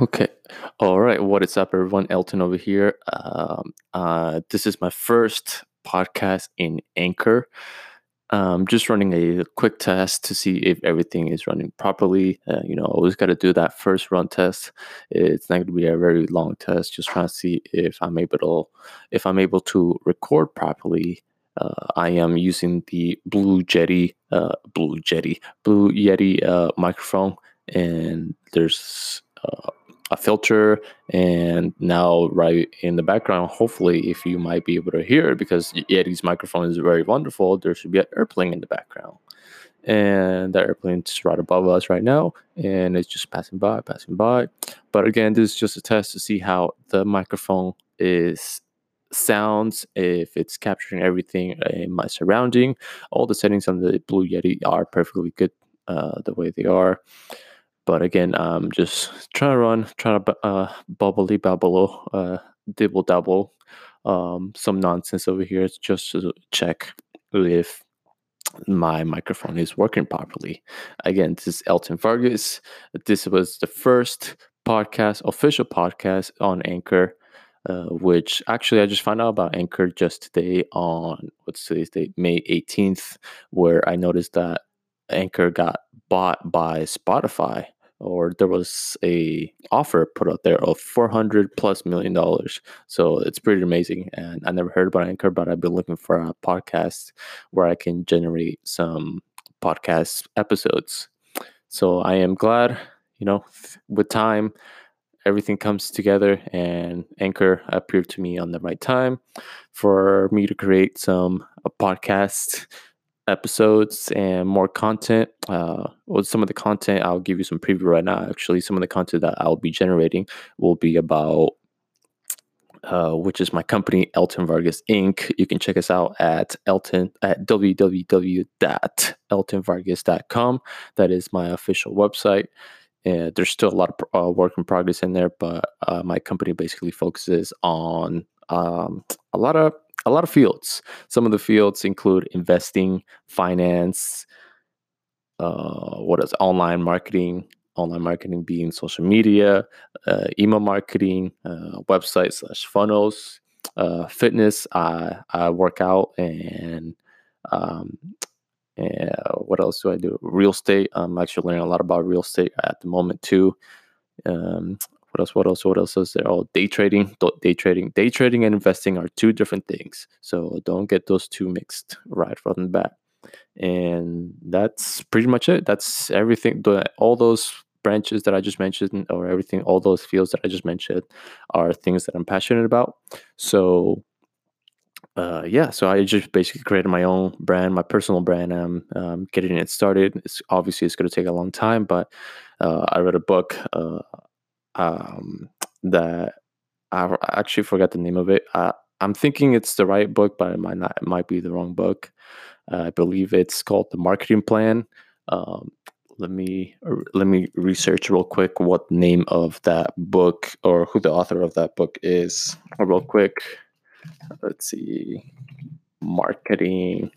Okay. All right. What is up, everyone? Elton over here. Um, uh, this is my first podcast in Anchor. Um, just running a quick test to see if everything is running properly. Uh, you know, always got to do that first run test. It's not going to be a very long test. Just trying to see if I'm able to, if I'm able to record properly. Uh, I am using the Blue Jetty, uh, Blue Jetty, Blue Yeti uh, microphone, and there's uh, a filter and now right in the background hopefully if you might be able to hear it because yeti's microphone is very wonderful there should be an airplane in the background. And that airplane is right above us right now and it's just passing by passing by. But again this is just a test to see how the microphone is sounds if it's capturing everything in my surrounding. All the settings on the blue yeti are perfectly good uh, the way they are but again, I'm just trying to run, trying to uh, bubbly babble, uh, dibble dabble, um, some nonsense over here just to check if my microphone is working properly. Again, this is Elton Vargas. This was the first podcast, official podcast on Anchor. Uh, which actually I just found out about Anchor just today on what's today's date, May 18th, where I noticed that Anchor got bought by Spotify or there was a offer put out there of 400 plus million dollars. So it's pretty amazing and i never heard about anchor but i've been looking for a podcast where i can generate some podcast episodes. So i am glad you know with time everything comes together and anchor appeared to me on the right time for me to create some a podcast episodes and more content. Uh, well, some of the content I'll give you some preview right now. Actually, some of the content that I'll be generating will be about. Uh, which is my company, Elton Vargas Inc. You can check us out at Elton at www.eltonvargas.com. That is my official website. And there's still a lot of uh, work in progress in there, but uh, my company basically focuses on um, a lot of a lot of fields. Some of the fields include investing, finance, uh, what is online marketing, online marketing being social media, uh, email marketing, uh, website slash funnels, uh, fitness. I, I work out and um, and what else do I do? Real estate. I'm actually learning a lot about real estate at the moment too. Um, what else? What else? What else is there? Oh, day trading. Day trading. Day trading and investing are two different things. So don't get those two mixed right from the bat. And that's pretty much it. That's everything. All those branches that I just mentioned, or everything, all those fields that I just mentioned, are things that I'm passionate about. So uh, yeah, so I just basically created my own brand, my personal brand. I'm um, getting it started. It's obviously it's going to take a long time, but uh, I read a book uh, um, that I actually forgot the name of it. I, I'm thinking it's the right book, but it might not. It might be the wrong book. Uh, I believe it's called the Marketing Plan. Um, let me let me research real quick what name of that book or who the author of that book is. Real quick, let's see, marketing.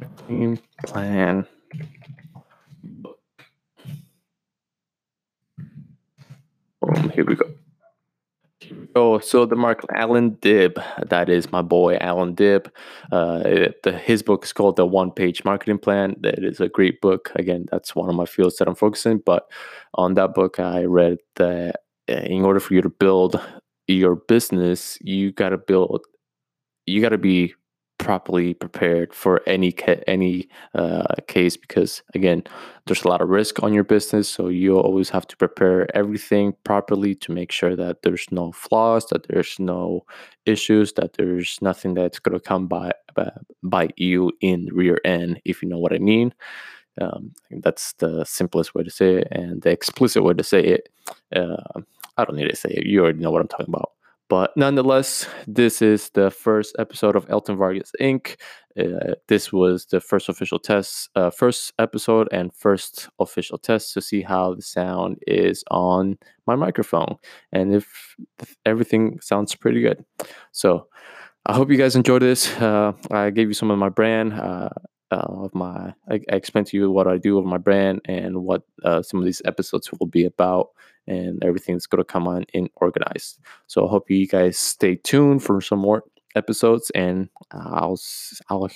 Marketing plan here we go. Oh, so the Mark Allan Dib, that is my boy Allan Dib. Uh, the, his book is called The One Page Marketing Plan. That is a great book. Again, that's one of my fields that I'm focusing. But on that book, I read that uh, in order for you to build your business, you got to build, you got to be properly prepared for any ca- any uh, case because again there's a lot of risk on your business so you always have to prepare everything properly to make sure that there's no flaws that there's no issues that there's nothing that's going to come by, by you in rear end if you know what i mean. Um, that's the simplest way to say it and the explicit way to say it. Uh, i don't need to say it. You already know what i'm talking about but nonetheless, this is the first episode of Elton Vargas Inc. Uh, this was the first official test, uh, first episode, and first official test to see how the sound is on my microphone and if, everything sounds pretty good. So I hope you guys enjoyed this. Uh, I gave you some of my brand. Uh, uh, of my I, I explain to you what I do with my brand and what uh, some of these episodes will be about and everything's going to come on in organized. So I hope you guys stay tuned for some more episodes and I'll I'll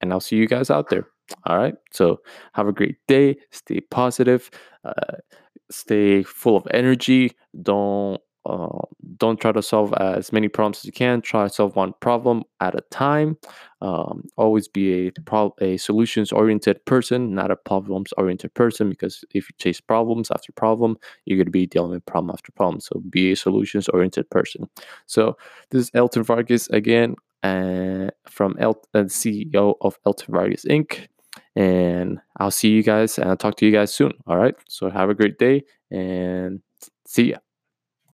and I'll see you guys out there. All right. So have a great day. Stay positive. Uh, stay full of energy. Don't uh, don't try to solve as many problems as you can. Try to solve one problem at a time. Um, always be a pro- a solutions oriented person, not a problems oriented person. Because if you chase problems after problem, you're going to be dealing with problem after problem. So be a solutions oriented person. So this is Elton Vargas again, uh, from El- uh, CEO of Elton Vargas Inc. And I'll see you guys and I'll talk to you guys soon. All right. So have a great day and see ya.